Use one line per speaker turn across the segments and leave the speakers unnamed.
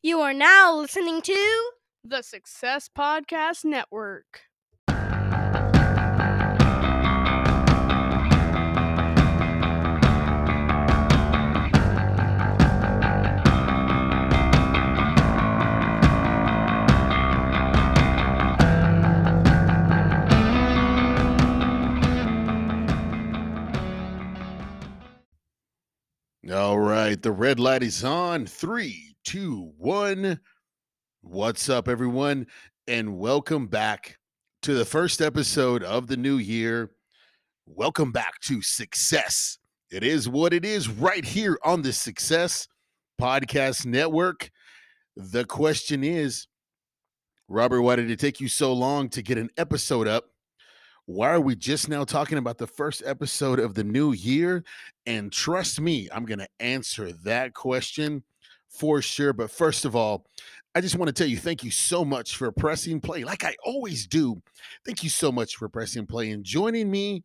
You are now listening to
The Success Podcast Network.
All right, the red light is on. Three, two, one. What's up, everyone? And welcome back to the first episode of the new year. Welcome back to Success. It is what it is right here on the Success Podcast Network. The question is, Robert, why did it take you so long to get an episode up? Why are we just now talking about the first episode of the new year? And trust me, I'm going to answer that question for sure. But first of all, I just want to tell you thank you so much for pressing play, like I always do. Thank you so much for pressing play and joining me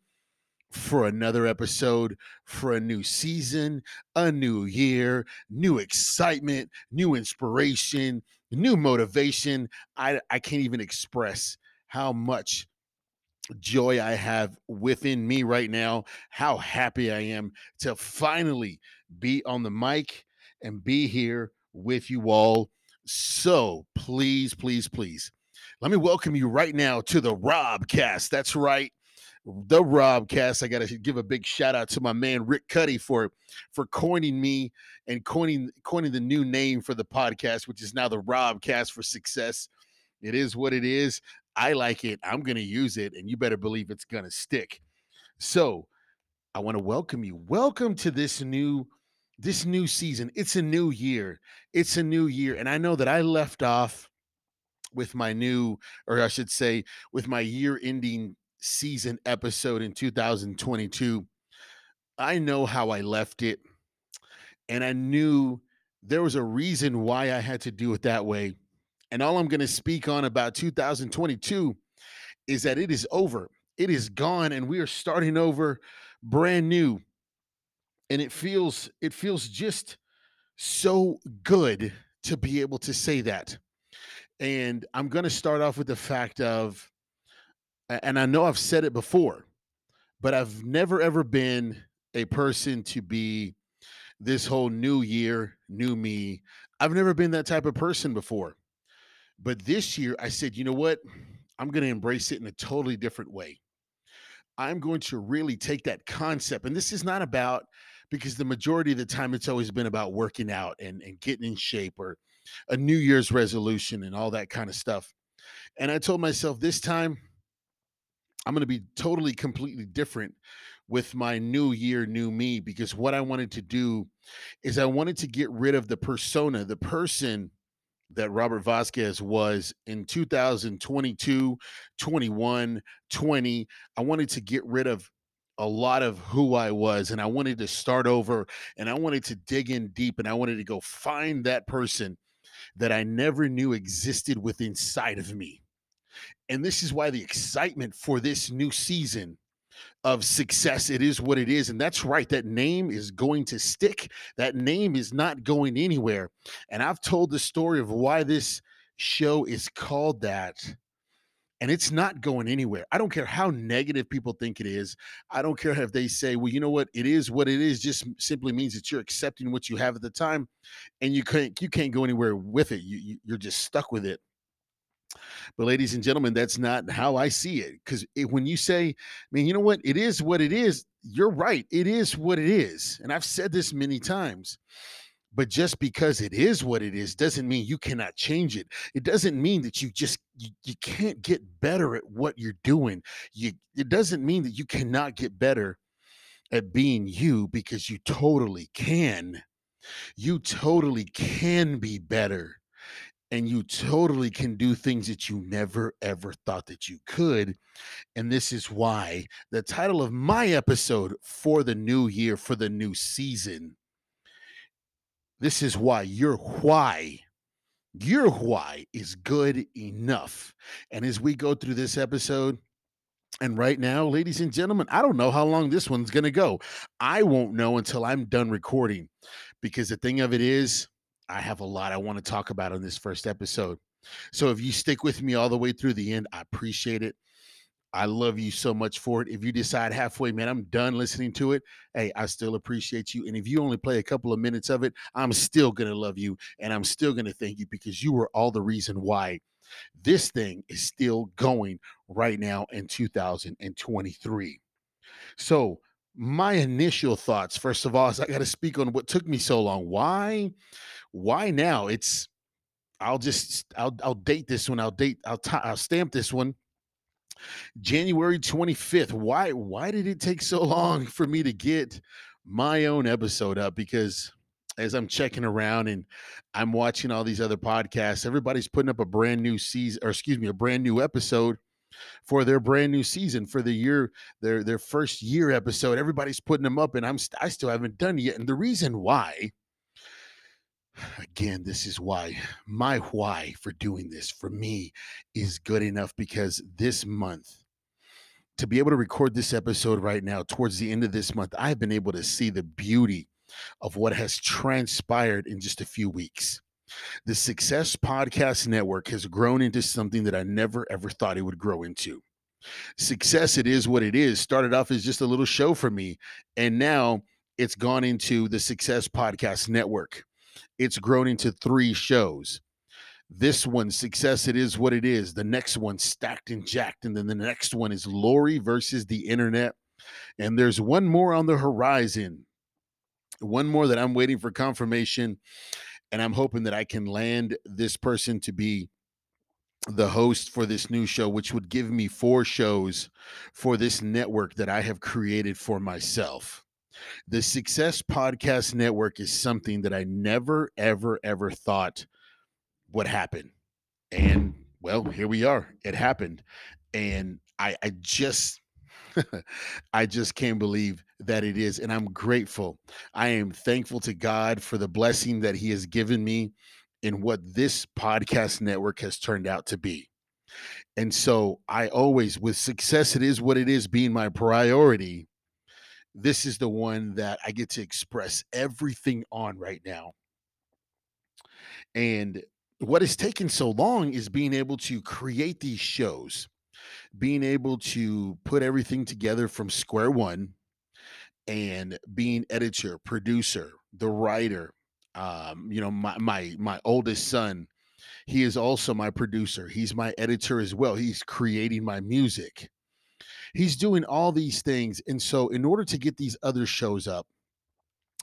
for another episode, for a new season, a new year, new excitement, new inspiration, new motivation. I, I can't even express how much joy I have within me right now, how happy I am to finally be on the mic and be here with you all. So please, please, please, let me welcome you right now to the Robcast. That's right. The Robcast. I got to give a big shout out to my man Rick Cuddy for for coining me and coining coining the new name for the podcast, which is now the Robcast for Success. It is what it is. I like it. I'm to use it, and you better believe it's to stick. So, I want to welcome you. Welcome to this new this new season. It's a new year. It's a new year, and I know that I left off with my new, or I should say, with my year-ending season episode in 2022. I know how I left it, and I knew there was a reason why I had to do it that way and all I'm going to speak on about 2022 is that it is over. It is gone and we are starting over brand new. And it feels it feels just so good to be able to say that. And I'm going to start off with the fact of and I know I've said it before, but I've never ever been a person to be this whole new year, new me. I've never been that type of person before. But this year, I said, you know what? I'm going to embrace it in a totally different way. I'm going to really take that concept. And this is not about, because the majority of the time it's always been about working out and, and getting in shape or a New Year's resolution and all that kind of stuff. And I told myself this time, I'm going to be totally, completely different with my new year, new me, because what I wanted to do is I wanted to get rid of the persona, the person that Robert Vasquez was in 2022, 21, 20. I wanted to get rid of a lot of who I was and I wanted to start over and I wanted to dig in deep and I wanted to go find that person that I never knew existed within inside of me. And this is why the excitement for this new season of success. It is what it is. And that's right. That name is going to stick. That name is not going anywhere. And I've told the story of why this show is called that. And it's not going anywhere. I don't care how negative people think it is. I don't care if they say, well, you know what? It is what it is, just simply means that you're accepting what you have at the time and you can't you can't go anywhere with it. You, you you're just stuck with it. But, ladies and gentlemen, that's not how I see it. Because when you say, I mean, you know what? It is what it is. You're right. It is what it is. And I've said this many times. But just because it is what it is doesn't mean you cannot change it. It doesn't mean that you just you, you can't get better at what you're doing. You it doesn't mean that you cannot get better at being you because you totally can. You totally can be better and you totally can do things that you never ever thought that you could. And this is why the title of my episode for the new year, for the new season, this is why your why, your why is good enough. And as we go through this episode, and right now, ladies and gentlemen, I don't know how long this one's going to go. I won't know until I'm done recording because the thing of it is, I have a lot I want to talk about on this first episode. So if you stick with me all the way through the end, I appreciate it. I love you so much for it. If you decide halfway, man, I'm done listening to it, hey, I still appreciate you. And if you only play a couple of minutes of it, I'm still going to love you and I'm still going to thank you because you were all the reason why this thing is still going right now in 2023. So, my initial thoughts, first of all, is I got to speak on what took me so long. Why? Why now? It's I'll just I'll I'll date this one. I'll date I'll t- I'll stamp this one. January 25th. Why why did it take so long for me to get my own episode up because as I'm checking around and I'm watching all these other podcasts, everybody's putting up a brand new season or excuse me, a brand new episode for their brand new season for the year their their first year episode. Everybody's putting them up and I'm I still haven't done yet. And the reason why again, this is why my why for doing this for me is good enough because this month, to be able to record this episode right now, towards the end of this month, I've been able to see the beauty of what has transpired in just a few weeks. The Success Podcast Network has grown into something that I never ever thought it would grow into. Success, it is what it is, started off as just a little show for me. And now it's gone into the Success Podcast Network it's grown into three shows. This one, Success It Is What It Is. The next one, Stacked and Jacked. And then the next one is Lori versus the Internet. And there's one more on the horizon. One more that I'm waiting for confirmation. And I'm hoping that I can land this person to be the host for this new show, which would give me four shows for this network that I have created for myself. The Success Podcast Network is something that I never, ever, ever thought would happen. And well, here we are. It happened. And I, I just, I just can't believe that it is. And I'm grateful. I am thankful to God for the blessing that He has given me in what this podcast network has turned out to be. And so I always, with success, it is what it is being my priority this is the one that I get to express everything on right now. And what has taken so long is being able to create these shows, being able to put everything together from square one and being editor, producer, the writer. Um, you know, my my my oldest son, he is also my producer. He's my editor as well. He's creating my music he's doing all these things. And so, in order to get these other shows up,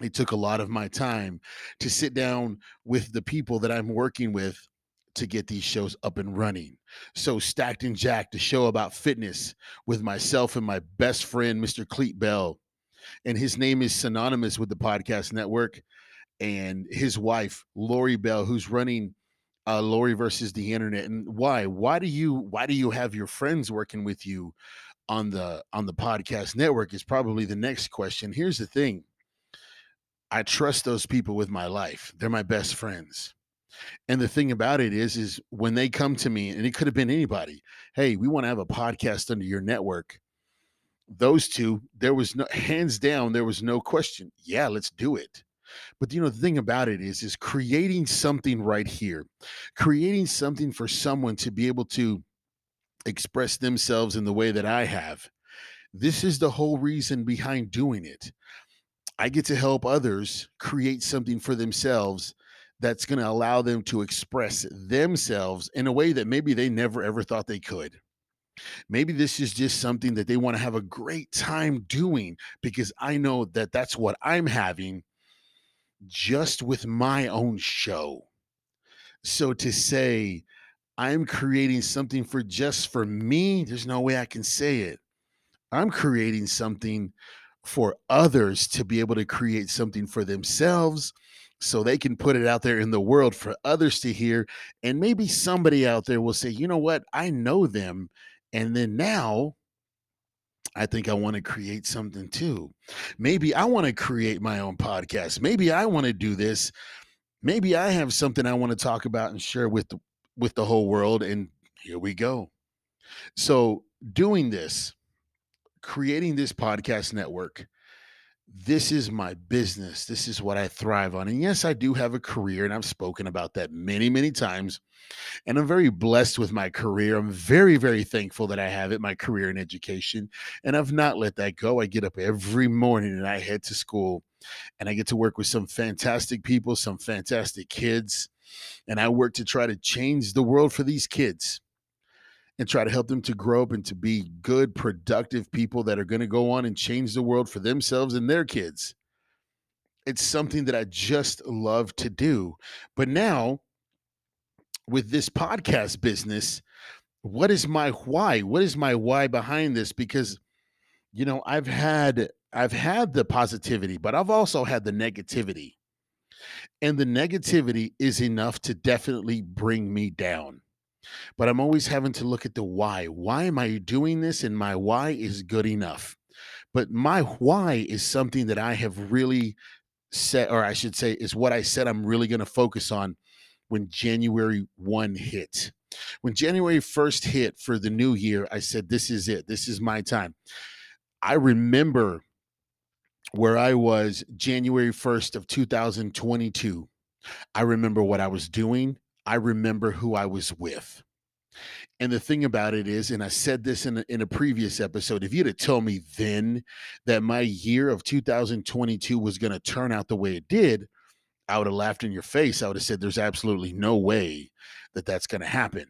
it took a lot of my time to sit down with the people that I'm working with to get these shows up and running. So, Stacked and Jack, the show about fitness with myself and my best friend, Mr. Cleet Bell. And his name is synonymous with the podcast network. And his wife, Lori Bell, who's running uh, Lori versus the internet. And why? Why do you why do you have your friends working with you on the on the podcast network is probably the next question. Here's the thing. I trust those people with my life. They're my best friends. And the thing about it is is when they come to me and it could have been anybody. Hey, we want to have a podcast under your network. Those two, there was no hands down there was no question. Yeah, let's do it. But you know the thing about it is is creating something right here. Creating something for someone to be able to express themselves in the way that I have. This is the whole reason behind doing it. I get to help others create something for themselves that's going to allow them to express themselves in a way that maybe they never ever thought they could. Maybe this is just something that they want to have a great time doing because I know that that's what I'm having just with my own show. So to say, I'm creating something for just for me. There's no way I can say it. I'm creating something for others to be able to create something for themselves so they can put it out there in the world for others to hear. And maybe somebody out there will say, you know what? I know them. And then now I think I want to create something too. Maybe I want to create my own podcast. Maybe I want to do this. Maybe I have something I want to talk about and share with with the whole world. And here we go. So, doing this, creating this podcast network, this is my business. This is what I thrive on. And yes, I do have a career, and I've spoken about that many, many times. And I'm very blessed with my career. I'm very, very thankful that I have it, my career in education. And I've not let that go. I get up every morning and I head to school and I get to work with some fantastic people, some fantastic kids. And I work to try to change the world for these kids and try to help them to grow up and to be good, productive people that are going to go on and change the world for themselves and their kids. It's something that I just love to do. But now, with this podcast business, what is my why? What is my why behind this? Because, you know, I've had I've had the positivity, but I've also had the negativity. And the negativity is enough to definitely bring me down but I'm always having to look at the why. Why am I doing this? And my why is good enough. But my why is something that I have really set, or I should say, is what I said I'm really going to focus on when January 1 hit. When January 1st hit for the new year, I said, This is it. This is my time. I remember where I was January 1st of 2022. I remember what I was doing. I remember who I was with. And the thing about it is, and I said this in a, in a previous episode, if you'd have told me then that my year of 2022 was going to turn out the way it did, I would have laughed in your face. I would have said, there's absolutely no way that that's going to happen.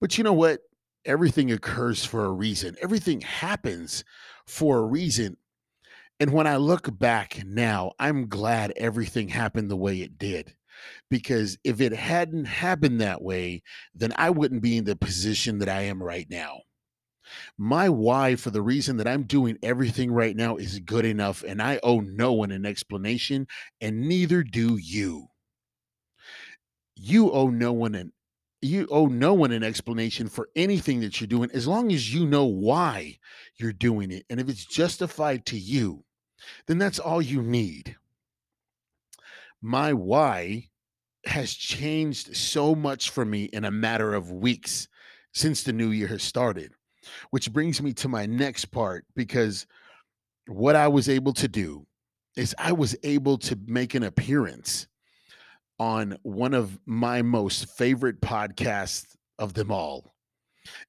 But you know what? Everything occurs for a reason, everything happens for a reason. And when I look back now, I'm glad everything happened the way it did because if it hadn't happened that way, then I wouldn't be in the position that I am right now. My why, for the reason that I'm doing everything right now, is good enough, and I owe no one an explanation, and neither do you. You owe no one an you owe no one an explanation for anything that you're doing as long as you know why you're doing it. And if it's justified to you, then that's all you need. My why has changed so much for me in a matter of weeks since the new year has started. Which brings me to my next part because what I was able to do is I was able to make an appearance on one of my most favorite podcasts of them all.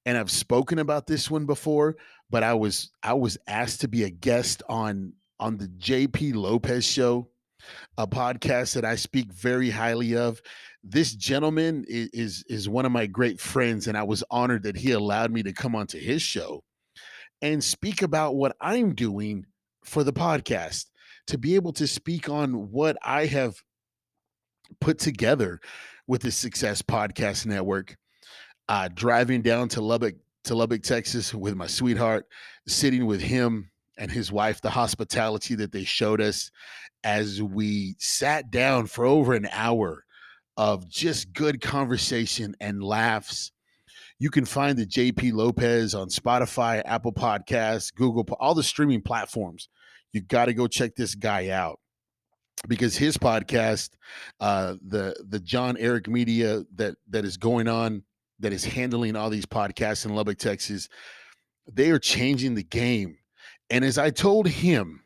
And I've spoken about this one before, but I was I was asked to be a guest on on the JP Lopez show a podcast that I speak very highly of. This gentleman is, is, is one of my great friends, and I was honored that he allowed me to come onto his show and speak about what I'm doing for the podcast. To be able to speak on what I have put together with the Success Podcast Network, uh, driving down to Lubbock to Lubbock, Texas, with my sweetheart, sitting with him and his wife, the hospitality that they showed us as we sat down for over an hour of just good conversation and laughs. You can find the JP Lopez on Spotify, Apple Podcasts, Google, all the streaming platforms. You got to go check this guy out because his podcast, uh, the the John Eric Media that that is going on, that is handling all these podcasts in Lubbock, Texas, they are changing the game and as I told him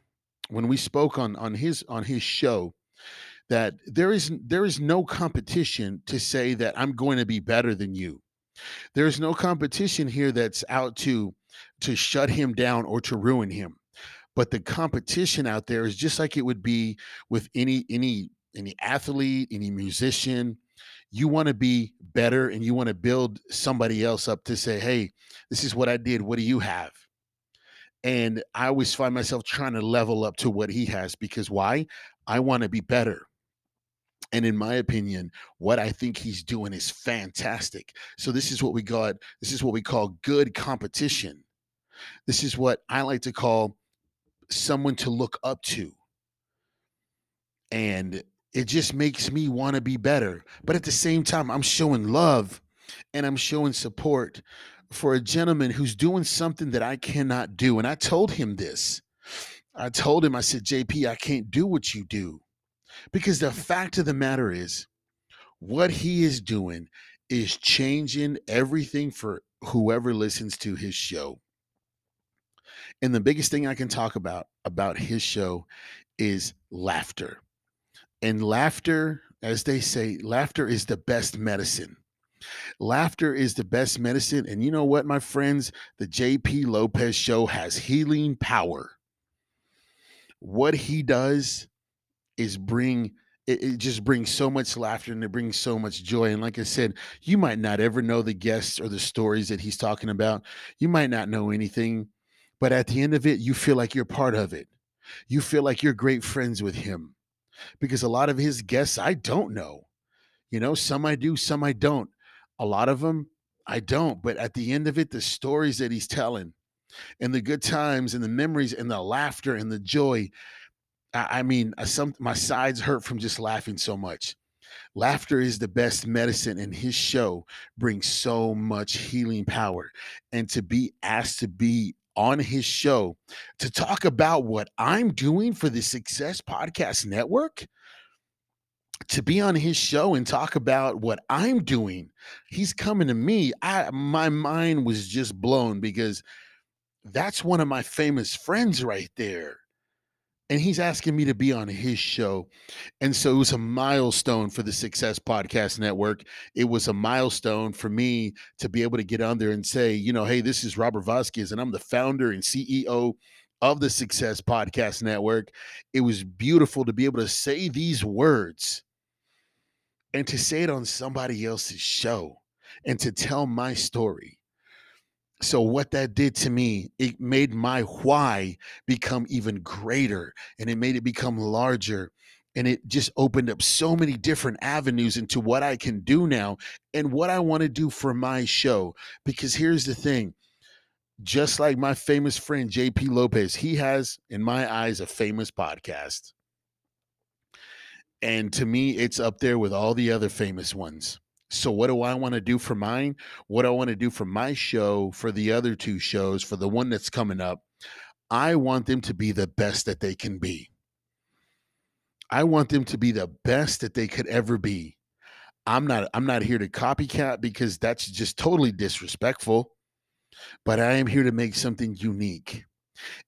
when we spoke on on his on his show that there is there is no competition to say that I'm going to be better than you. There's no competition here that's out to to shut him down or to ruin him. But the competition out there is just like it would be with any any any athlete, any musician. You want to be better and you want to build somebody else up to say, "Hey, this is what I did. What do you have?" And I always find myself trying to level up to what he has because why? I want to be better. And in my opinion, what I think he's doing is fantastic. So this is what we got. This is what we call good competition. This is what I like to call someone to look up to. And it just makes me want to be better. But at the same time, I'm showing love and I'm showing support for a gentleman who's doing something that I cannot do. And I told him this. I told him, I said, JP, I can't do what you do. Because the fact of the matter is, what he is doing is changing everything for whoever listens to his show. And the biggest thing I can talk about about his show is laughter. And laughter, as they say, laughter is the best medicine. Laughter is the best medicine. And you know what, my friends? The JP Lopez show has healing power. What he does is bring it, just brings so much laughter and it brings so much joy. And like I said, you might not ever know the guests or the stories that he's talking about. You might not know anything, but at the end of it, you feel like you're part of it. You feel like you're great friends with him because a lot of his guests I don't know. You know, some I do, some I don't. A lot of them I don't. But at the end of it, the stories that he's telling and the good times and the memories and the laughter and the joy. I, I mean, uh, some my sides hurt from just laughing so much. Laughter is the best medicine, and his show brings so much healing power. And to be asked to be on his show to talk about what I'm doing for the Success Podcast Network, to be on his show and talk about what I'm doing. He's coming to me. I my mind was just blown because that's one of my famous friends right there. And he's asking me to be on his show. And so it was a milestone for the Success Podcast Network. It was a milestone for me to be able to get on there and say, you know, hey, this is Robert Vasquez, and I'm the founder and CEO of the Success Podcast Network. It was beautiful to be able to say these words and to say it on somebody else's show and to tell my story. So, what that did to me, it made my why become even greater and it made it become larger. And it just opened up so many different avenues into what I can do now and what I want to do for my show. Because here's the thing just like my famous friend JP Lopez, he has, in my eyes, a famous podcast. And to me, it's up there with all the other famous ones. So, what do I want to do for mine? What I want to do for my show, for the other two shows, for the one that's coming up, I want them to be the best that they can be. I want them to be the best that they could ever be. I'm not I'm not here to copycat because that's just totally disrespectful. But I am here to make something unique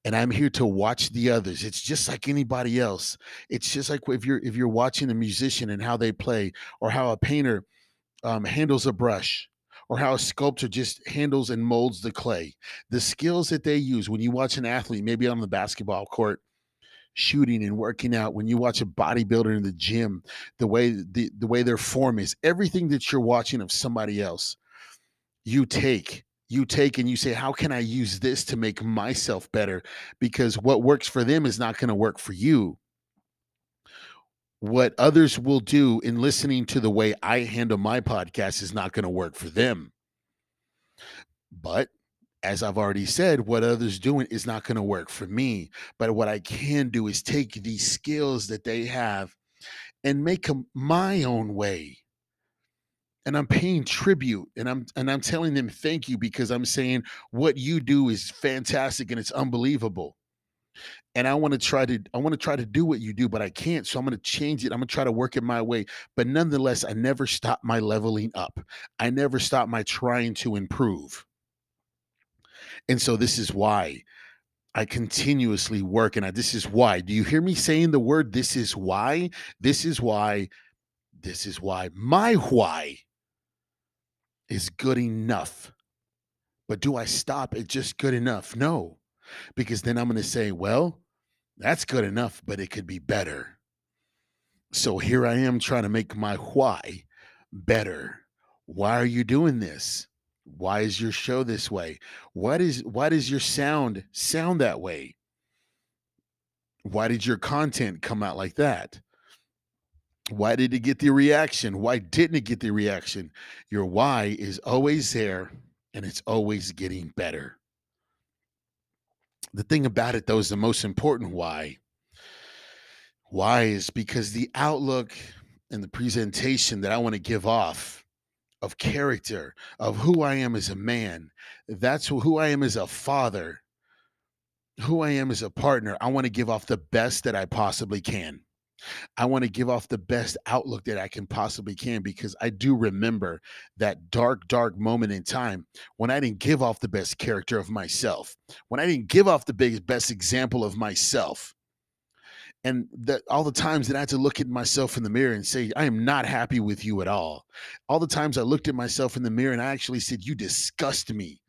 and i'm here to watch the others. It's just like anybody else. It's just like if you're if you're watching a musician and how they play or how a painter um, handles a brush or how a sculptor just handles and molds the clay. The skills that they use when you watch an athlete maybe on the basketball court shooting and working out when you watch a bodybuilder in the gym the way the, the way their form is everything that you're watching of somebody else you take you take and you say, How can I use this to make myself better? Because what works for them is not going to work for you. What others will do in listening to the way I handle my podcast is not going to work for them. But as I've already said, what others doing is not going to work for me. But what I can do is take these skills that they have and make them my own way and I'm paying tribute and I'm and I'm telling them thank you because I'm saying what you do is fantastic and it's unbelievable. And I want to try to I want to try to do what you do, but I can't. So I'm going to change it. I'm going to try to work it my way. But nonetheless, I never stop my leveling up. I never stop my trying to improve. And so this is why I continuously work and I, this is why. Do you hear me saying the word this is why? This is why this is why my why is good enough. But do I stop at just good enough? No, because then I'm going to say, well, that's good enough, but it could be better. So here I am trying to make my why better. Why are you doing this? Why is your show this way? What is why does your sound sound that way? Why did your content come out like that? Why did it get the reaction? Why didn't it get the reaction? Your why is always there and it's always getting better. The thing about it, though, is the most important why. Why is because the outlook and the presentation that I want to give off of character, of who I am as a man, that's who I am as a father, who I am as a partner. I want to give off the best that I possibly can I want to give off the best outlook that I can possibly can because I do remember that dark, dark moment in time when I didn't give off the best character of myself, when I didn't give off the biggest, best example of myself. And that all the times that I had to look at myself in the mirror and say, I am not happy with you at all. All the times I looked at myself in the mirror and I actually said, You disgust me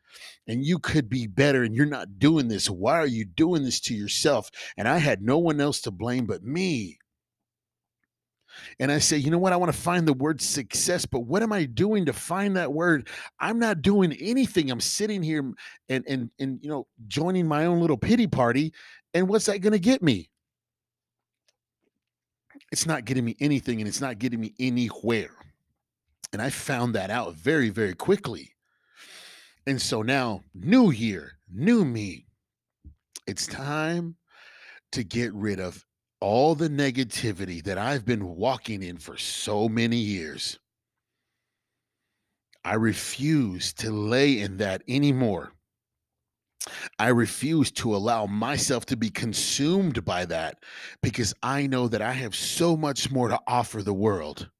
and you could be better and you're not doing this. Why are you doing this to yourself? And I had no one else to blame but me and I say, you know what? I want to find the word success, but what am I doing to find that word? I'm not doing anything. I'm sitting here and and and you know, joining my own little pity party. And what's that going to get me? It's not getting me anything and it's not getting me anywhere. And I found that out very, very quickly. And so now, new year, new me. It's time to get rid of all the negativity that I've been walking in for so many years. I refuse to lay in that anymore. I refuse to allow myself to be consumed by that because I know that I have so much more to offer the world.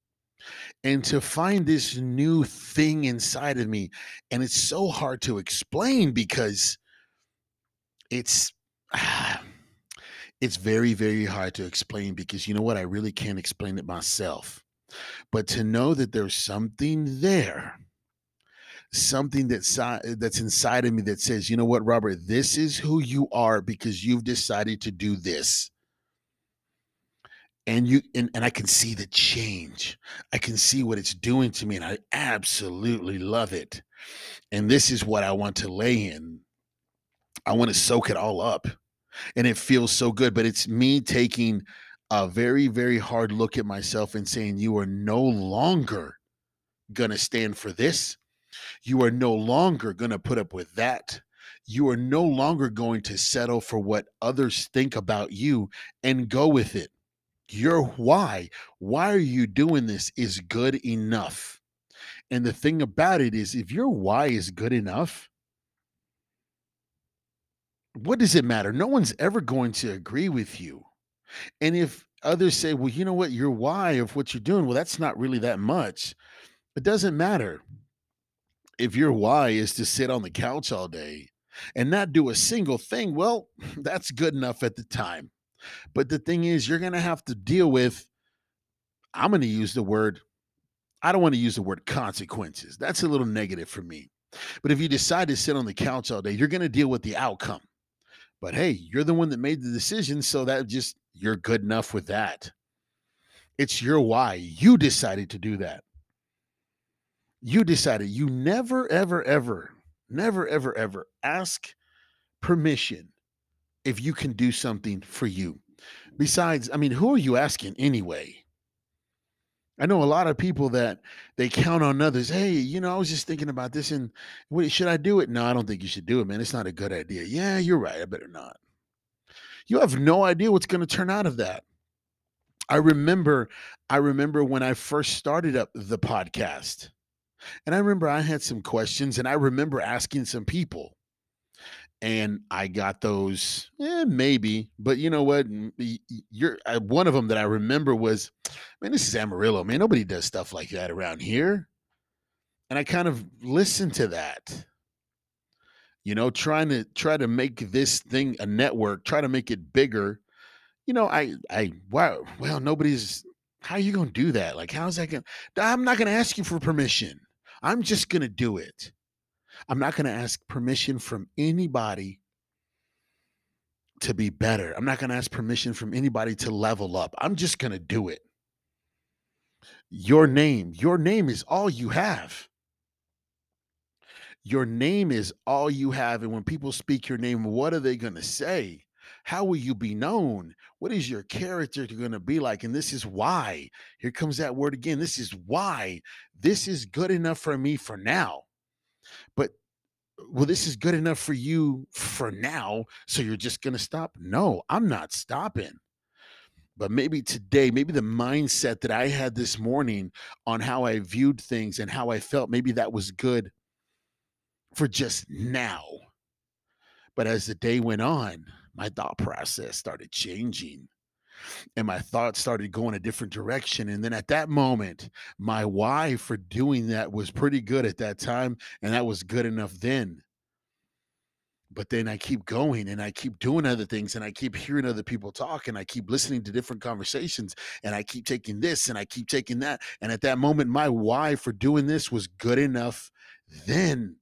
And to find this new thing inside of me, and it's so hard to explain because it's. Ah, it's very, very hard to explain because you know what? I really can't explain it myself. But to know that there's something there, something that's that's inside of me that says, you know what, Robert, this is who you are because you've decided to do this. And you and, and I can see the change. I can see what it's doing to me, and I absolutely love it. And this is what I want to lay in. I want to soak it all up and it feels so good. But it's me taking a very, very hard look at myself and saying, You are no longer going to stand for this. You are no longer going to put up with that. You are no longer going to settle for what others think about you and go with it. Your why, why are you doing this, is good enough. And the thing about it is, if your why is good enough, what does it matter? No one's ever going to agree with you. And if others say, well, you know what, your why of what you're doing, well, that's not really that much. It doesn't matter. If your why is to sit on the couch all day and not do a single thing, well, that's good enough at the time. But the thing is, you're going to have to deal with, I'm going to use the word, I don't want to use the word consequences. That's a little negative for me. But if you decide to sit on the couch all day, you're going to deal with the outcome. But hey, you're the one that made the decision. So that just, you're good enough with that. It's your why. You decided to do that. You decided you never, ever, ever, never, ever, ever ask permission if you can do something for you. Besides, I mean, who are you asking anyway? I know a lot of people that they count on others. Hey, you know, I was just thinking about this and should I do it? No, I don't think you should do it, man. It's not a good idea. Yeah, you're right. I better not. You have no idea what's going to turn out of that. I remember I remember when I first started up the podcast. And I remember I had some questions and I remember asking some people and I got those, eh, maybe. But you know what? You're uh, one of them that I remember was, man, this is Amarillo, man. Nobody does stuff like that around here. And I kind of listened to that. You know, trying to try to make this thing a network, try to make it bigger. You know, I I wow, well, nobody's how are you gonna do that? Like, how's that gonna I'm not gonna ask you for permission. I'm just gonna do it. I'm not to ask permission from anybody to be better. I'm not going to ask permission from anybody to level up. I'm just going to do it. Your name, your name is all you have. Your name is all you have. And when people speak your name, what are they going to say? How will you be known? What is your character going to be like? And this is why. Here comes that word again. This is why. This is good enough for me for now. But well, this is good enough for you for now. So you're just going to stop? No, I'm not stopping. But maybe today, maybe the mindset that I had this morning on how I viewed things and how I felt, maybe that was good for just now. But as the day went on, my thought process started changing. and my thoughts started going a different direction. And then at that moment, my why for doing that was pretty good at that time, and that was good enough then. But then I keep going and I keep doing other things and I keep hearing other people talk and I keep listening to different conversations and I keep taking this and I keep taking that. And at that moment, my why for doing this was good enough then.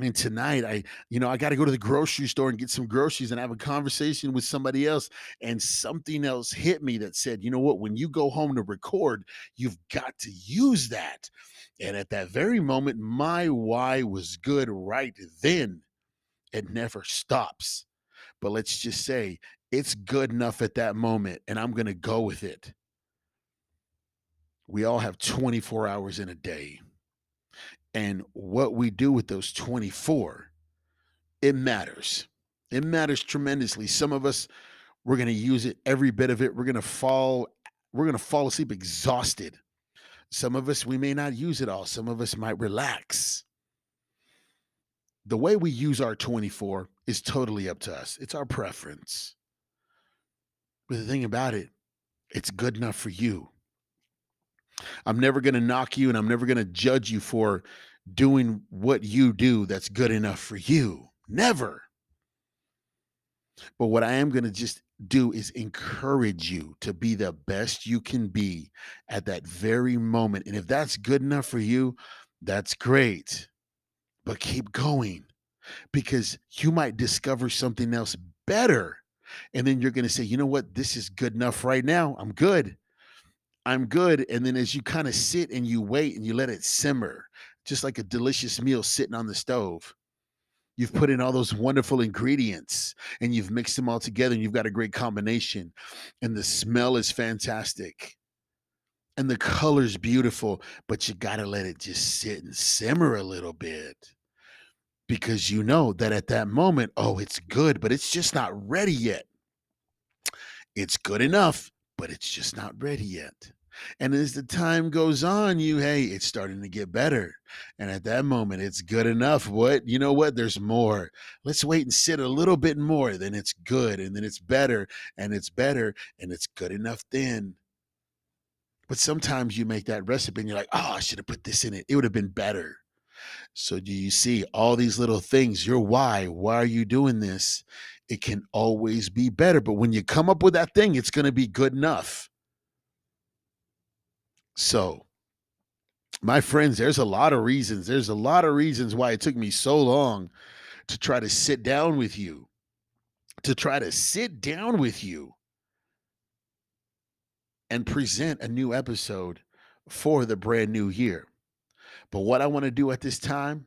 And tonight i you know i got to go to the grocery store and get some groceries and have a conversation with somebody else and something else hit me that said you know what? When you go home to record you've got to use that. And at that very moment my why was good right then it never stops but let's just say it's good enough at that moment and i'm going to go with it. We all have 24 hours in a day and what we do with those 24 it matters. It matters tremendously. Some of us we're going to use it every bit of it we're going to fall we're going to fall asleep exhausted. Some of us we may not use it all. Some of us might relax the way we use our 24 is totally up to us it's our preference but the thing about it it's good enough for you I'm never going to knock you and I'm never going to judge you for doing what you do that's good enough for you. Never. But what I am going to just do is encourage you to be the best you can be at that very moment. And if that's good enough for you, that's great. But keep going because you might discover something else better. And then you're going to say, you know what? This is good enough right now. I'm good. I'm good. And then as you kind of sit and you wait and you let it simmer, just like a delicious meal sitting on the stove, you've put in all those wonderful ingredients and you've mixed them all together and you've got a great combination. And the smell is fantastic. And the color's beautiful, but you got to let it just sit and simmer a little bit because you know that at that moment, oh, it's good, but it's just not ready yet. It's good enough, but it's just not ready yet. And as the time goes on, you, hey, it's starting to get better. And at that moment, it's good enough. What? You know what? There's more. Let's wait and sit a little bit more. Then it's good. And then it's better. And it's better. And it's good enough then. But sometimes you make that recipe and you're like, oh, I should have put this in it. It would have been better. So do you see all these little things? Your why. Why are you doing this? It can always be better. But when you come up with that thing, it's going to be good enough. So, my friends, there's a lot of reasons. There's a lot of reasons why it took me so long to try to sit down with you, to try to sit down with you and present a new episode for the brand new year. But what I want to do at this time,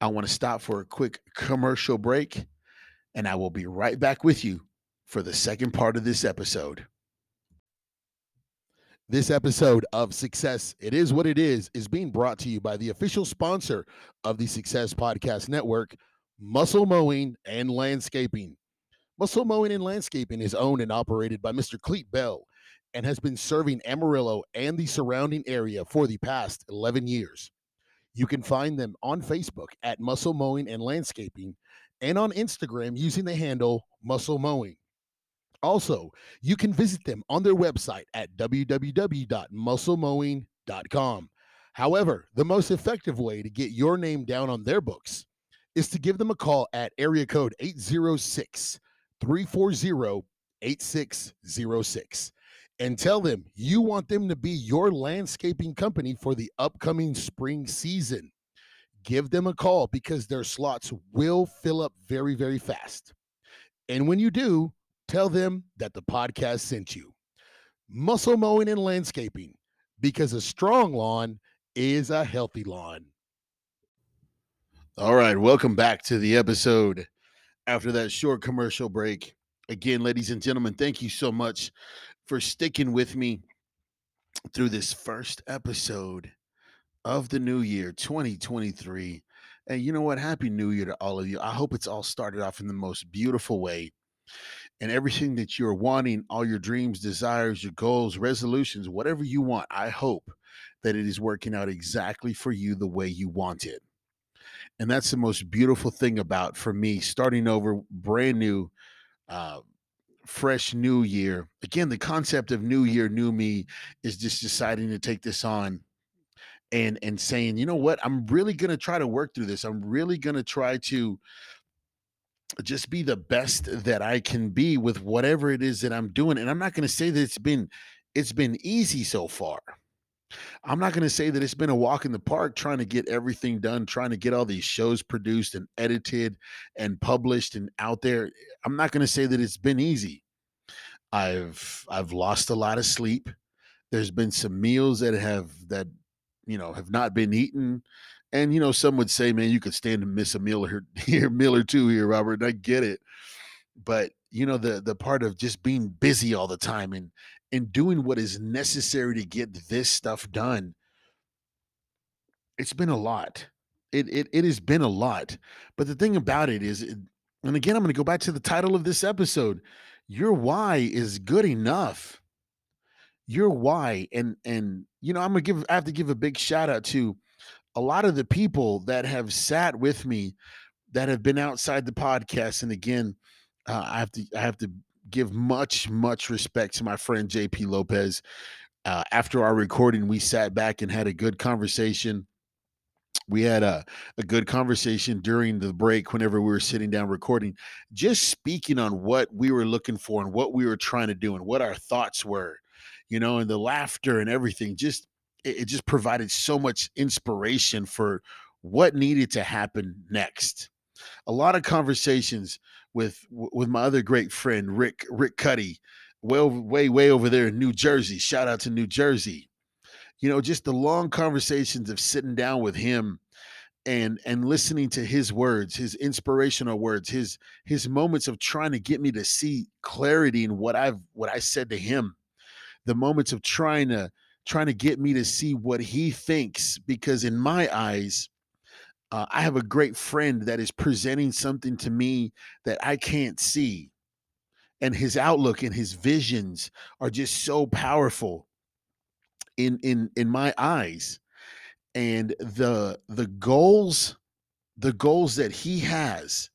I want to stop for a quick commercial break, and I will be right back with you for the second part of this episode. This episode of Success, It Is What It Is, is being brought to you by the official sponsor of the Success Podcast Network, Muscle Mowing and Landscaping. Muscle Mowing and Landscaping is owned and operated by Mr. Cleet Bell and has been serving Amarillo and the surrounding area for the past 11 years. You can find them on Facebook at Muscle Mowing and Landscaping and on Instagram using the handle Muscle Mowing. Also, you can visit them on their website at www.musclemowing.com. However, the most effective way to get your name down on their books is to give them a call at area code 806 340 8606 and tell them you want them to be your landscaping company for the upcoming spring season. Give them a call because their slots will fill up very, very fast. And when you do, Tell them that the podcast sent you. Muscle mowing and landscaping, because a strong lawn is a healthy lawn. All right, welcome back to the episode after that short commercial break. Again, ladies and gentlemen, thank you so much for sticking with me through this first episode of the new year 2023. And you know what? Happy New Year to all of you. I hope it's all started off in the most beautiful way and everything that you're wanting, all your dreams, desires, your goals, resolutions, whatever you want, I hope that it is working out exactly for you the way you want it. And that's the most beautiful thing about for me starting over brand new uh, fresh new year. Again, the concept of new year, new me is just deciding to take this on and and saying, you know what, I'm really gonna try to work through this. I'm really gonna try to just be the best that I can be with whatever it is that I'm doing. And I'm not gonna say that it's been it's been easy so far. I'm not going to say that it's been a walk in the park trying to get everything done, trying to get all these shows produced and edited and published and out there. I'm not going to say that it's been easy. I've I've lost a lot of sleep. There's been some meals that have that you know have not been eaten. And you know, some would say, man, you could stand to miss a meal here, here, meal or two here, Robert. And I get it. But you know, the the part of just being busy all the time and and doing what is necessary to get this stuff done it's been a lot it it, it has been a lot but the thing about it is and again i'm going to go back to the title of this episode your why is good enough your why and and you know i'm to give i have to give a big shout out to a lot of the people that have sat with me that have been outside the podcast and again uh, i have to i have to give much, much respect to my friend JP Lopez. Uh, after our recording, we sat back and had a good conversation. We had a, a good conversation during the break whenever we were sitting down recording, just speaking on what we were looking for and what we were trying to do and what our thoughts were, you know, and the laughter and everything. Just it, it just provided so much inspiration for what needed to happen next. A lot of conversations with with my other great friend Rick Rick Cuddy, way way way over there in New Jersey. Shout out to New Jersey. You know, just the long conversations of sitting down with him and and listening to his words, his inspirational words, his his moments of trying to get me to see clarity in what I've what I said to him. The moments of trying to trying to get me to see what he thinks because in my eyes uh, I have a great friend that is presenting something to me that I can't see. And his outlook and his visions are just so powerful in in in my eyes. And the the goals, the goals that he has,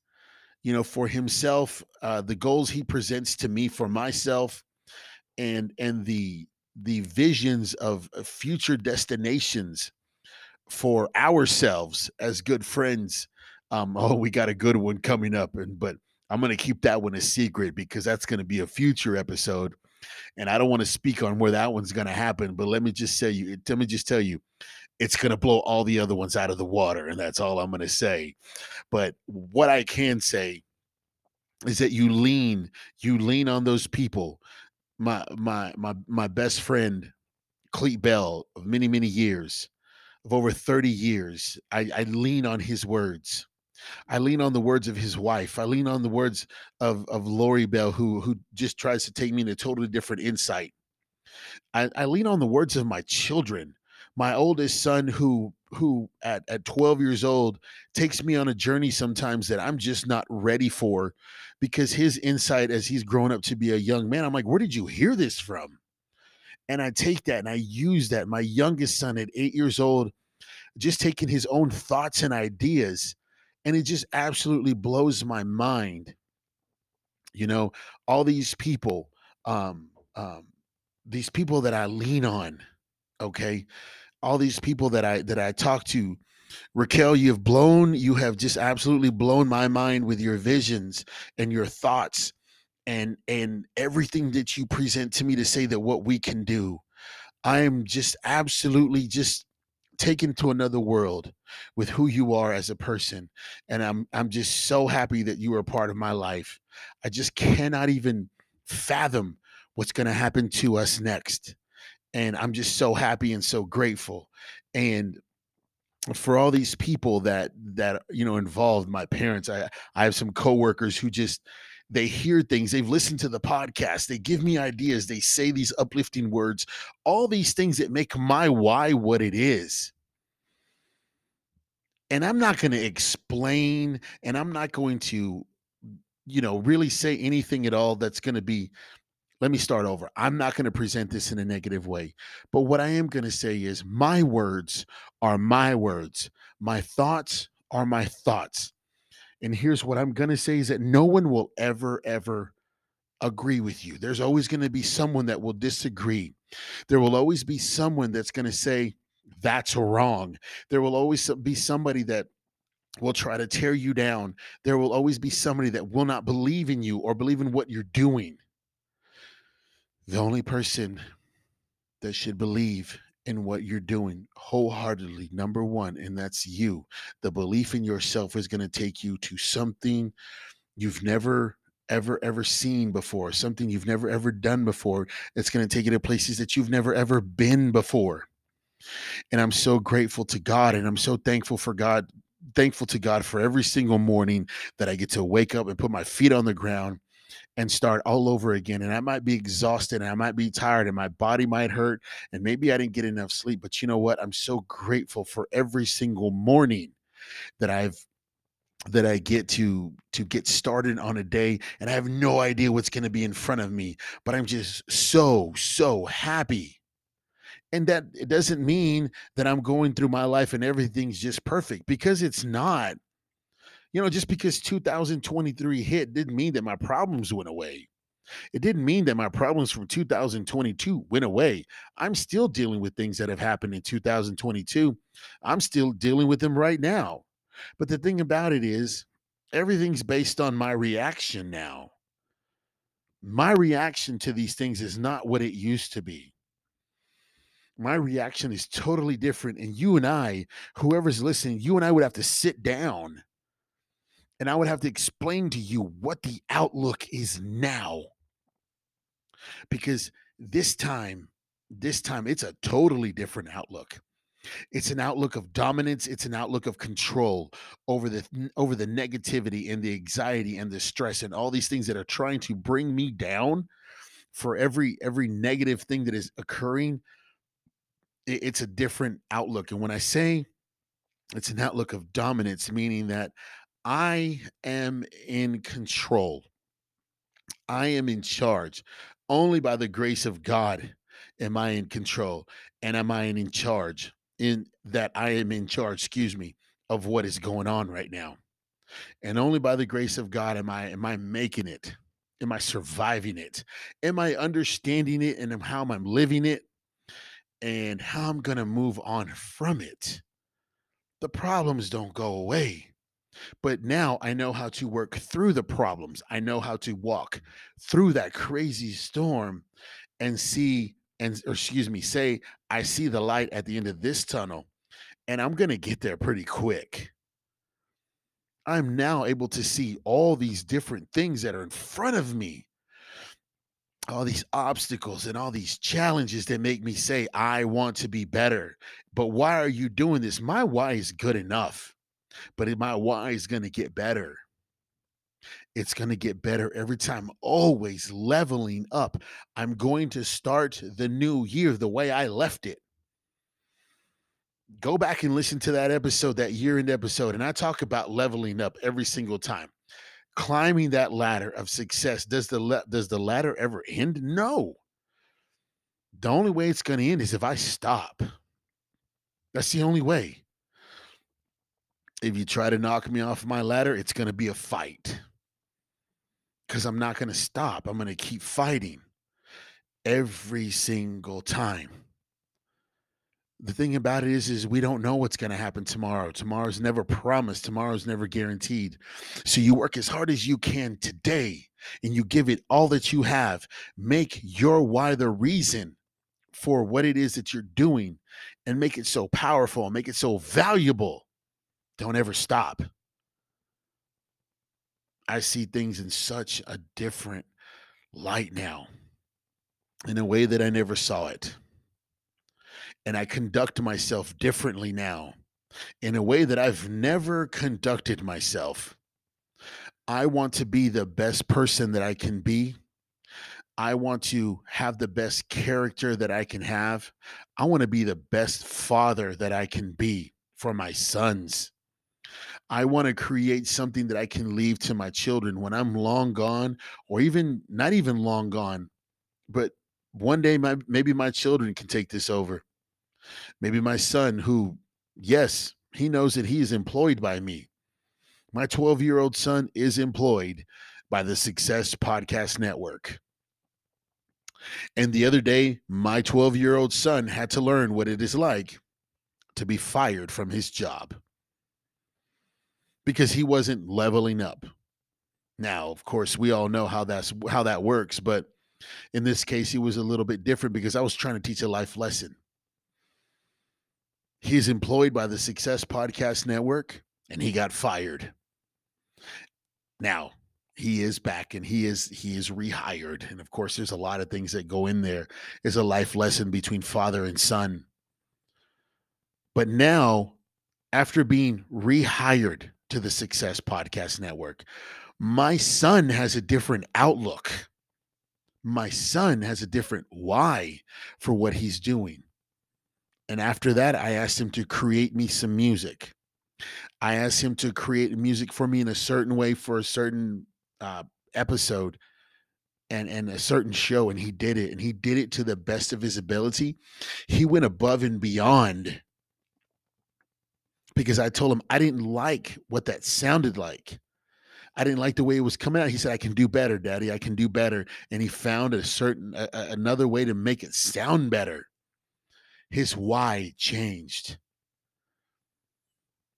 you know, for himself, uh, the goals he presents to me for myself, and and the the visions of future destinations for ourselves as good friends. Um, oh, we got a good one coming up, and but I'm gonna keep that one a secret because that's gonna be a future episode, and I don't want to speak on where that one's gonna happen. But let me just say you, let me just tell you, it's gonna blow all the other ones out of the water, and that's all I'm gonna say. But what I can say is that you lean, you lean on those people. My my my my best friend, Cleet Bell, of many many years of over 30 years, I, I lean on his words. I lean on the words of his wife. I lean on the words of of Lori Bell, who who just tries to take me in a totally different insight. I, I lean on the words of my children. My oldest son, who who at, at 12 years old takes me on a journey sometimes that I'm just not ready for because his insight as he's grown up to be a young man, I'm like, where did you hear this from? And I take that and I use that. My youngest son at eight years old, just taking his own thoughts and ideas. And it just absolutely blows my mind. You know, all these people, um, um, these people that I lean on, okay, all these people that I that I talk to, Raquel, you have blown, you have just absolutely blown my mind with your visions and your thoughts and and everything that you present to me to say that what we can do. I am just absolutely just taken to another world with who you are as a person. And i'm i'm just so happy that you are a part of my life. I just cannot even fathom what's going to happen to us next and i'm just so happy and so grateful. And for all these people that that you know involved my parents i i have some coworkers who just they hear things they've listened to the podcast they give me ideas they say these uplifting words all these things that make my why what it is. And i'm not going to explain and i'm not going to you know really say anything at all that's going to be let me start over i'm not going to present this in a negative way but what i am going to say is my words are my words my thoughts are my thoughts and here's what I'm going to say is that no one will ever, ever, agree with you. There's always going to be someone that will disagree. There will always be someone that's going to say, that's wrong. There will always be somebody that will try to tear you down. There will always be somebody that will not believe in you or believe in what you're doing. The only person that should believe in what you're doing wholeheartedly, number one, and that's you. The belief in yourself is going to take you to something you've never ever ever seen before something you've never ever done before it's going to take you to places that you've never ever been before and i'm so grateful to god and i'm so thankful for god thankful to god for every single morning that i get to wake up and put my feet on the ground and start all over again. And I might be exhausted and I might be tired and my body might hurt and maybe I didn't get enough sleep. But you know what? I'm so grateful for every single morning that I've that I get to to get started on a day and I have no idea what's going to be in front of me, but I'm just so so happy. And that it doesn't mean that I'm going through my life and everything's just perfect because it's not. You know, just because 2023 hit didn't mean that my problems went away. It didn't mean that my problems from 2022 went away. I'm still dealing with things that have happened in 2022. I'm still dealing with them right now. But the thing about it is, everything's based on my reaction now. My reaction to these things is not what it used to be. My reaction is totally different. And you and I, whoever's listening, you and I would have to sit down and I would have to explain to you what the outlook is now. Because this time, this time, it's a totally different outlook. It's an outlook of dominance. It's an outlook of control over the over the negativity and the anxiety and the stress and all these things that are trying to bring me down. For every every negative thing that is occurring, it's a different outlook. And when I say it's an outlook of dominance, meaning that I am in control. I am in charge. Only by the grace of God am I in control and am I in charge in that I am in charge, excuse me, of what is going on right now. And only by the grace of God am I am I making it? Am I surviving it? Am I understanding it and how am I'm living it and how I'm going to move on from it? The problems don't go away. But now I know how to work through the problems. I know how to walk through that crazy storm and see and or excuse me, say I see the light at the end of this tunnel and I'm going to get there pretty quick. I'm now able to see all these different things that are in front of me. All these obstacles and all these challenges that make me say, I want to be better. But why are you doing this? My why is good enough but my why is going to get better. It's going to get better every time, always leveling up. I'm going to start the new year the way I left it. Go back and listen to that episode, that year end episode, and I talk about leveling up every single time. Climbing that ladder of success. Does the le- does the ladder ever end? No. The only way it's going to end is if I stop. That's the only way if you try to knock me off my ladder, it's going to be a fight because I'm not going to stop. I'm going to keep fighting every single time. The thing about it is, is we don't know what's going to happen tomorrow. Tomorrow's never promised. Tomorrow's never guaranteed. So you work as hard as you can today, and you give it all that you have. Make your why the reason for what it is that you're doing, and make it so powerful, and make it so valuable don't ever stop. I see things in such a different light now, in a way that I never saw it. And I conduct myself differently now, in a way that I've never conducted myself. I want to be the best person that I can be. I want to have the best character that I can have. I want to be the best father that I can be for my sons. I want to create something that I can leave to my children when I'm long gone, or even not even long gone, but one day my maybe my children can take this over. Maybe my son, who, yes, he knows that he is employed by me. My 12 year old son is employed, by the Success Podcast Network. And the other day, my 12 year old son had to learn what it is like to be fired from his job because he wasn't leveling up. Now, of course, we all know how that's how that works, but in this case, he was a little bit different because I was trying to teach a life lesson. He's employed by the Success Podcast Network and he got fired. Now, he is back and he is he is rehired and of course there's a lot of things that go in there. is a life lesson between father and son but now after being rehired to the success podcast network. My son has a different outlook. My son has a different why for what he's doing. And after that i asked him to create me some music. I asked him to create music for me in a certain way for a certain uh, episode and and a certain show and he did it and he did it to the best of his ability. He went above and beyond because i told him i didn't like what that sounded like. I didn't like the way it was coming out. He said i can do better daddy. I can do better. And he found a certain a, another way to make it sound better. His why changed.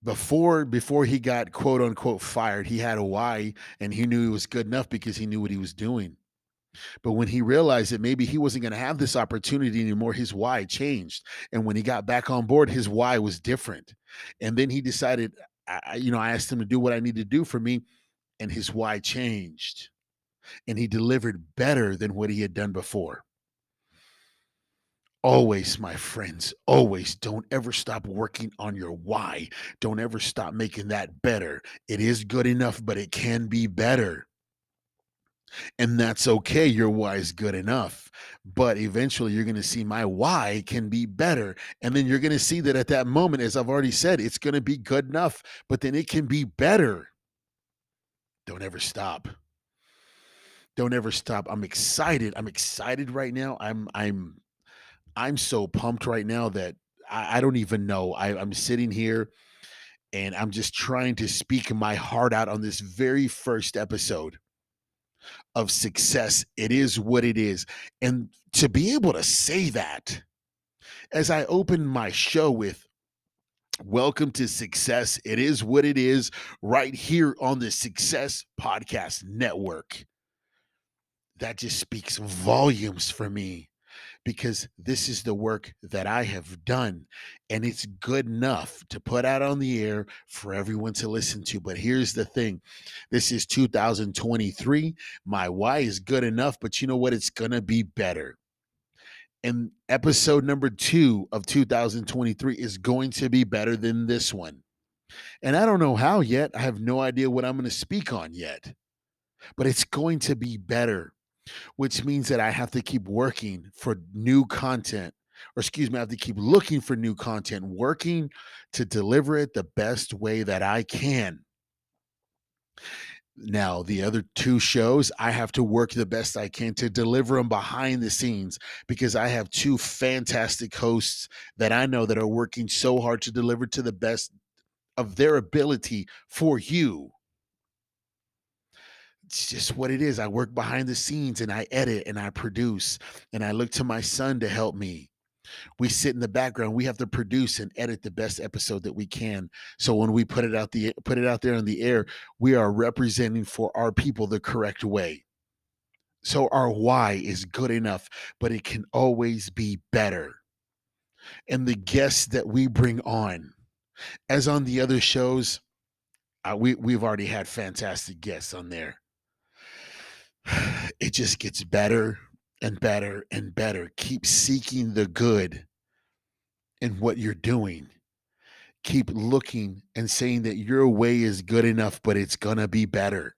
Before before he got quote unquote fired he had a why and he knew he was good enough because he knew what he was doing but when he realized that maybe he wasn't going to have this opportunity anymore his why changed and when he got back on board his why was different and then he decided I, you know i asked him to do what i need to do for me and his why changed and he delivered better than what he had done before Always, my friends, always don't ever stop working on your why. Don't ever stop making that better. It is good enough, but it can be better. And that's okay. Your why is good enough. But eventually, you're going to see my why can be better. And then you're going to see that at that moment, as I've already said, it's going to be good enough, but then it can be better. Don't ever stop. Don't ever stop. I'm excited. I'm excited right now. I'm, I'm, I'm so pumped right now that I, I don't even know. I, I'm sitting here and I'm just trying to speak my heart out on this very first episode of success. It is what it is. And to be able to say that as I open my show with Welcome to Success. It is what it is right here on the Success Podcast Network. That just speaks volumes for me because this is the work that I have done and it's good enough to put out on the air for everyone to listen to. But here's the thing this is 2023. My why is good enough, but you know what? It's going to be better. And episode number two of 2023 is going to be better than this one. And I don't know how yet. I have no idea what I'm going to speak on yet, but it's going to be better which means that I have to keep working for new content, or excuse me, I have to keep looking for new content, working to deliver it the best way that I can. Now, the other two shows, I have to work the best I can to deliver them behind the scenes because I have two fantastic hosts that I know that are working so hard to deliver to the best of their ability for you it's just what it is. I work behind the scenes and I edit and I produce and I look to my son to help me. We sit in the background. We have to produce and edit the best episode that we can. So when we put it out the put it out there in the air, we are representing for our people the correct way. So our why is good enough, but it can always be better. And the guests that we bring on, as on the other shows, uh, we we've already had fantastic guests on there it just gets better and better and better. Keep seeking the good in what you're doing. Keep looking and saying that your way is good enough, but it's going to be better.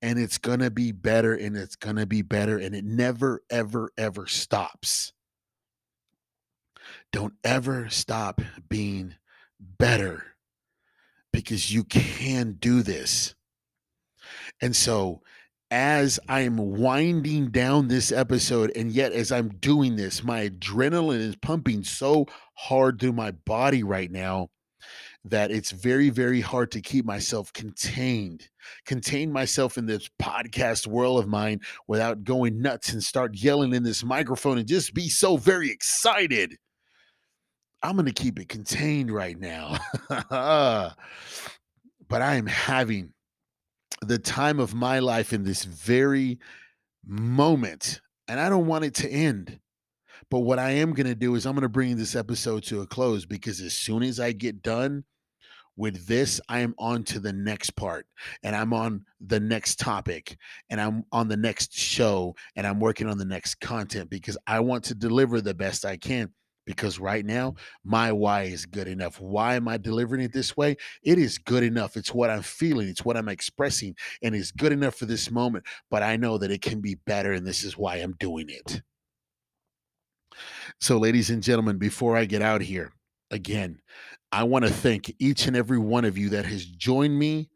And it's going to be better and it's going to be better. And it never, ever, ever stops. Don't ever stop being better because you can do this. And so, as I'm winding down this episode, and yet as I'm doing this, my adrenaline is pumping so hard through my body right now that it's very, very hard to keep myself contained, contain myself in this podcast world of mine without going nuts and start yelling in this microphone and just be so very excited. I'm going to keep it contained right now. but I am having the time of my life in this very moment, and I don't want it to end. But what I am going to do is I'm going to bring this episode to a close because as soon as I get done with this, I am on to the next part and I'm on the next topic and I'm on the next show and I'm working on the next content because I want to deliver the best I can. Because right now, mm-hmm. my why is good enough. Why am I delivering it this way? It is good enough. It's what I'm feeling, it's what I'm expressing, and it's good enough for this moment. But I know that it can be better, and this is why I'm doing it. So, ladies and gentlemen, before I get out here, again, I want to thank each and every one of you that has joined me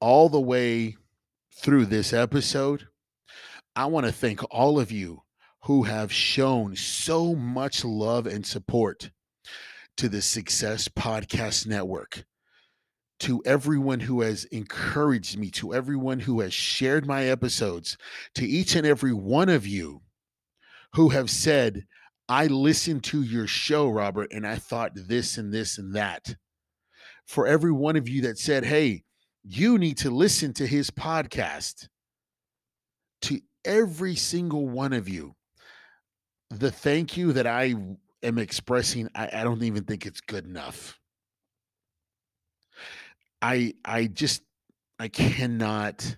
all the way through this episode. I want to thank all of you who have shown so much love and support to the Success Podcast Network. To everyone who has encouraged me, to everyone who has shared my episodes, to each and every one of you who have said, I listened to your show, Robert, and I thought this and this and that. For every one of you that said, hey, you need to listen to his podcast. To every single one of you, the thank you that I am expressing, I, I don't even think it's good enough. I I just I cannot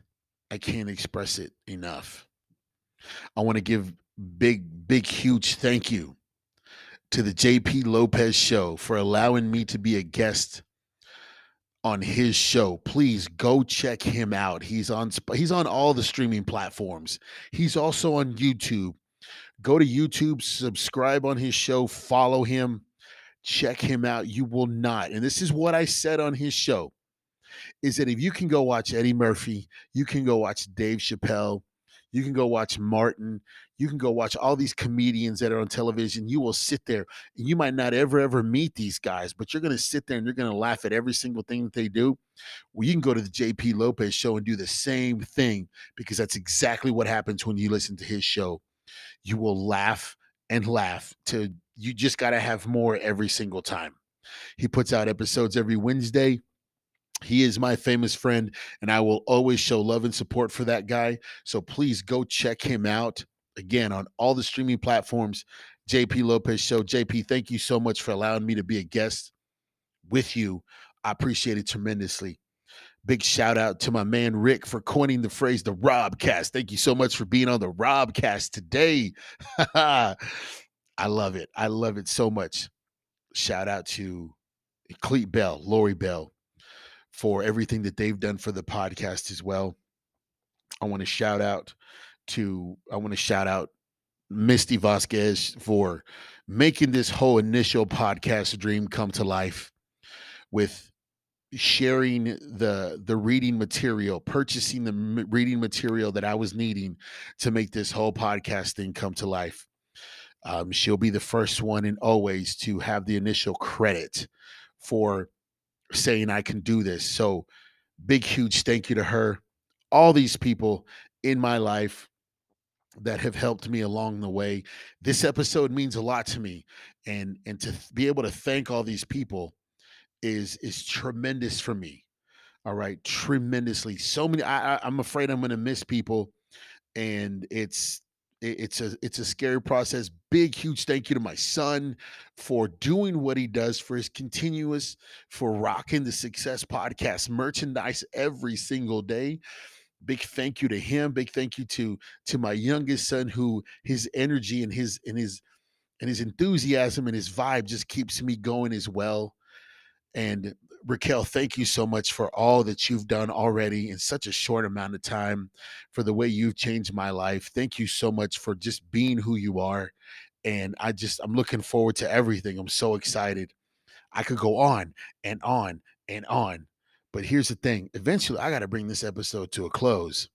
I can't express it enough. I want to give big, big, huge thank you to the JP Lopez show for allowing me to be a guest on his show. Please go check him out. He's on he's on all the streaming platforms. He's also on YouTube. Go to YouTube, subscribe on his show, follow him, check him out. You will not. And this is what I said on his show is that if you can go watch Eddie Murphy, you can go watch Dave Chappelle, you can go watch Martin. You can go watch all these comedians that are on television. You will sit there and you might not ever, ever meet these guys, but you're going to sit there and you're going to laugh at every single thing that they do. Well, you can go to the JP Lopez show and do the same thing because that's exactly what happens when you listen to his show. You will laugh and laugh to you just got to have more every single time. He puts out episodes every Wednesday. He is my famous friend, and I will always show love and support for that guy. So please go check him out again on all the streaming platforms. JP Lopez Show. JP, thank you so much for allowing me to be a guest with you. I appreciate it tremendously. Big shout out to my man Rick for coining the phrase the Robcast. Thank you so much for being on the Robcast today. I love it. I love it so much. Shout out to Cleet Bell, Lori Bell, for everything that they've done for the podcast as well. I want to shout out to I want to shout out Misty Vasquez for making this whole initial podcast dream come to life with sharing the the reading material purchasing the reading material that i was needing to make this whole podcast thing come to life um, she'll be the first one and always to have the initial credit for saying I can do this. So big, huge thank you to her. All these people in my life that have helped me along the way. This episode means a lot to me. And and to be able to thank all these people is is tremendous for me. All right, tremendously. So many. I, I I'm afraid I'm going to miss people, and it's it's a it's a scary process big huge thank you to my son for doing what he does for his continuous for rocking the success podcast merchandise every single day big thank you to him big thank you to to my youngest son who his energy and his and his and his enthusiasm and his vibe just keeps me going as well and Raquel, thank you so much for all that you've done already in such a short amount of time, for the way you've changed my life. Thank you so much for just being who you are. And I just, I'm looking forward to everything. I'm so excited. I could go on and on and on. But here's the thing eventually, I got to bring this episode to a close.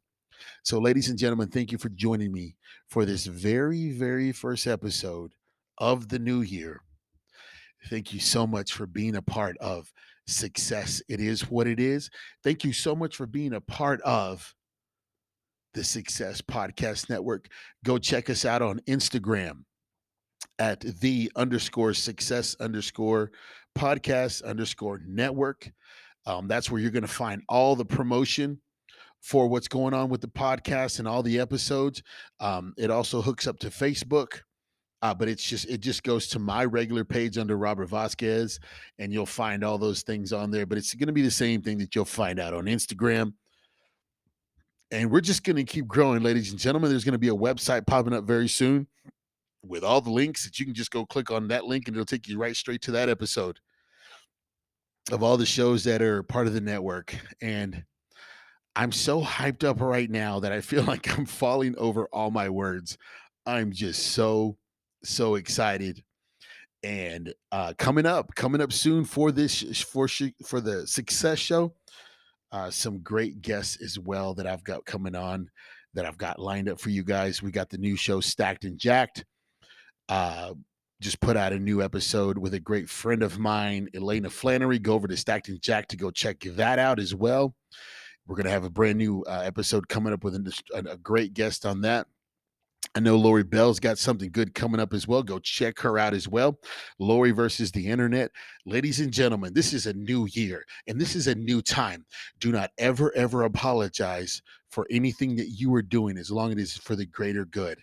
So, ladies and gentlemen, thank you for joining me for this very, very first episode of the new year. Thank you so much for being a part of success. It is what it is. Thank you so much for being a part of the Success Podcast Network. Go check us out on Instagram at the underscore success underscore podcast underscore network. Um, that's where you're going to find all the promotion for what's going on with the podcast and all the episodes. Um, it also hooks up to Facebook. Uh, but it's just it just goes to my regular page under Robert Vasquez, and you'll find all those things on there. But it's going to be the same thing that you'll find out on Instagram. And we're just going to keep growing, ladies and gentlemen. There's going to be a website popping up very soon with all the links that you can just go click on that link and it'll take you right straight to that episode of all the shows that are part of the network. And I'm so hyped up right now that I feel like I'm falling over all my words. I'm just so so excited. And uh, coming up, coming up soon for this for for the success show, uh, some great guests as well that I've got coming on that I've got lined up for you guys. We got the new show Stacked and Jacked. Uh, just put out a new episode with a great friend of mine, Elena Flannery. Go over to Stacked and Jack to go check that out as well. We're going to have a brand new uh, episode coming up with a, a great guest on that. I know Lori Bell's got something good coming up as well. Go check her out as well. Lori versus the internet. Ladies and gentlemen, this is a new year and this is a new time. Do not ever, ever apologize for anything that you are doing as long as it is for the greater good.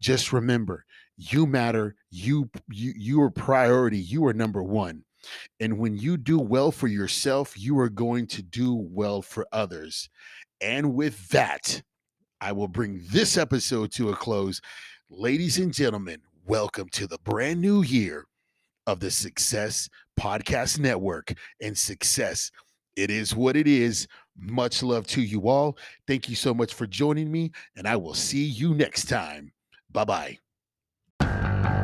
Just remember, you matter. You you you are priority. You are number one. And when you do well for yourself, you are going to do well for others. And with that, I will bring this episode to a close. Ladies and gentlemen, welcome to the brand new year of the Success Podcast Network and Success. It is what it is. Much love to you all. Thank you so much for joining me, and I will see you next time. Bye bye.